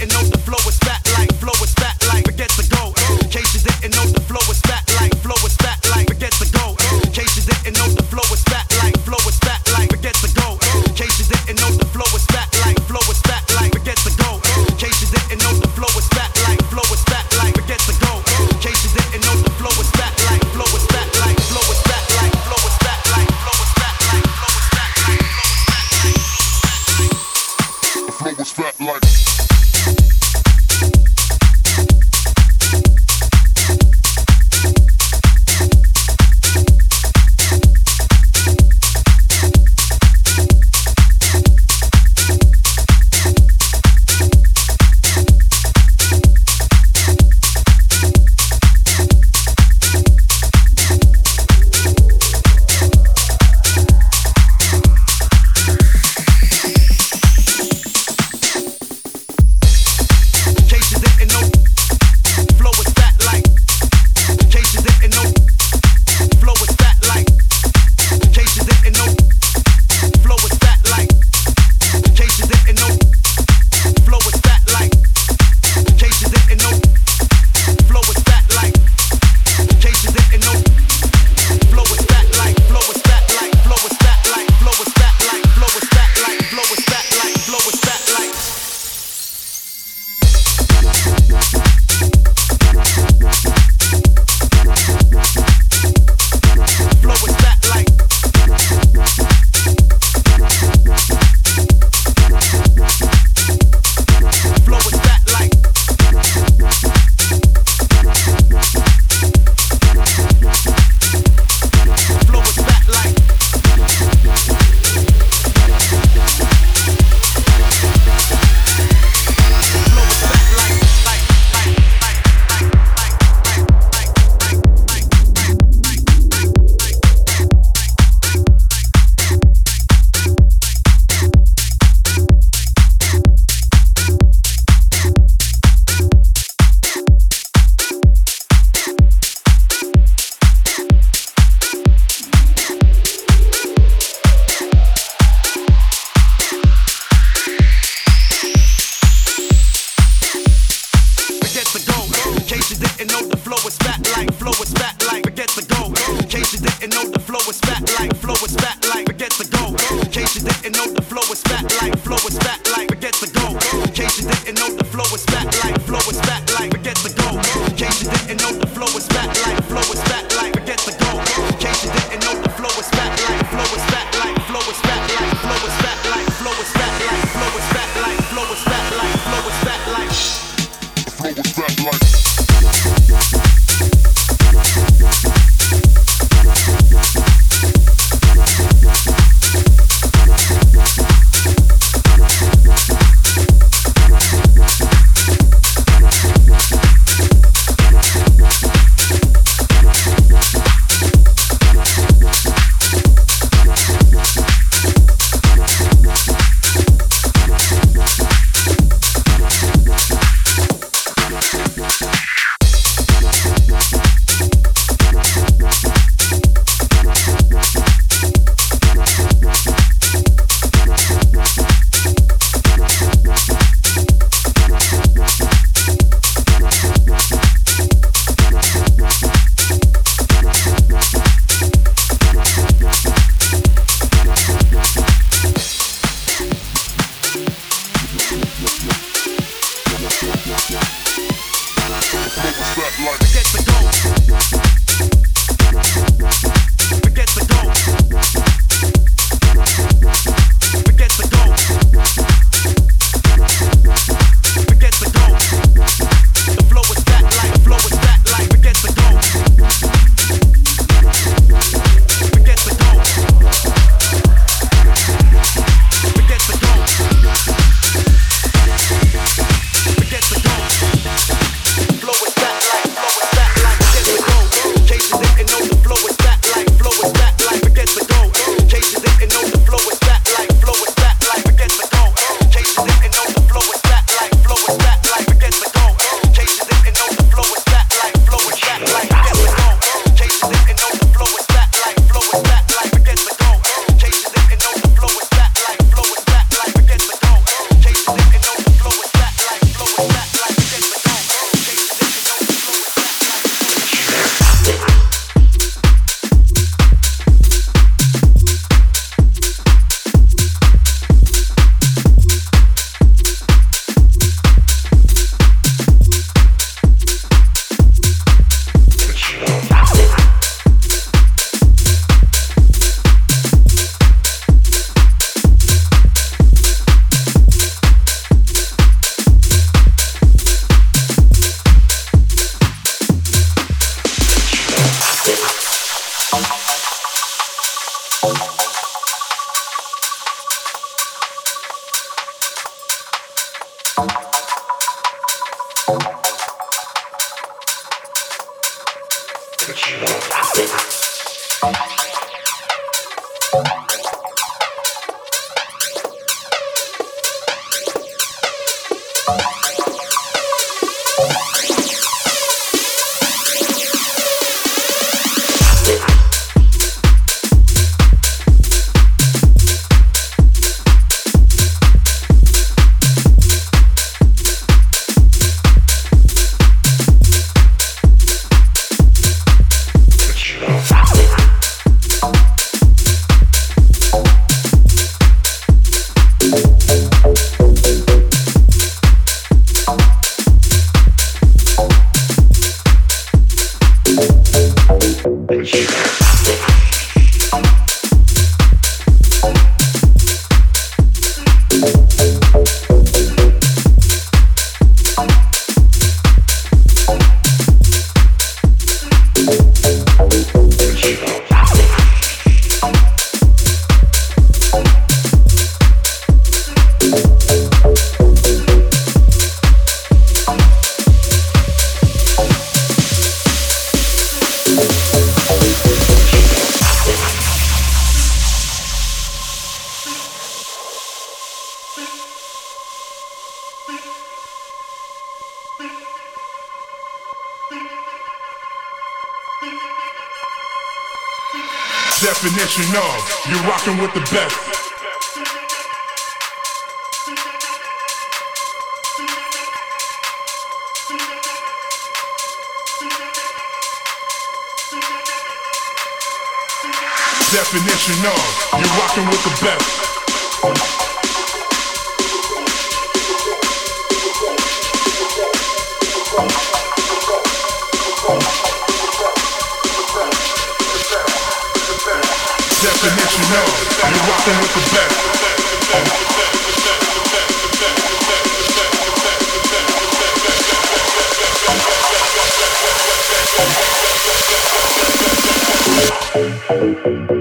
And know the flow is the you're rocking with the best.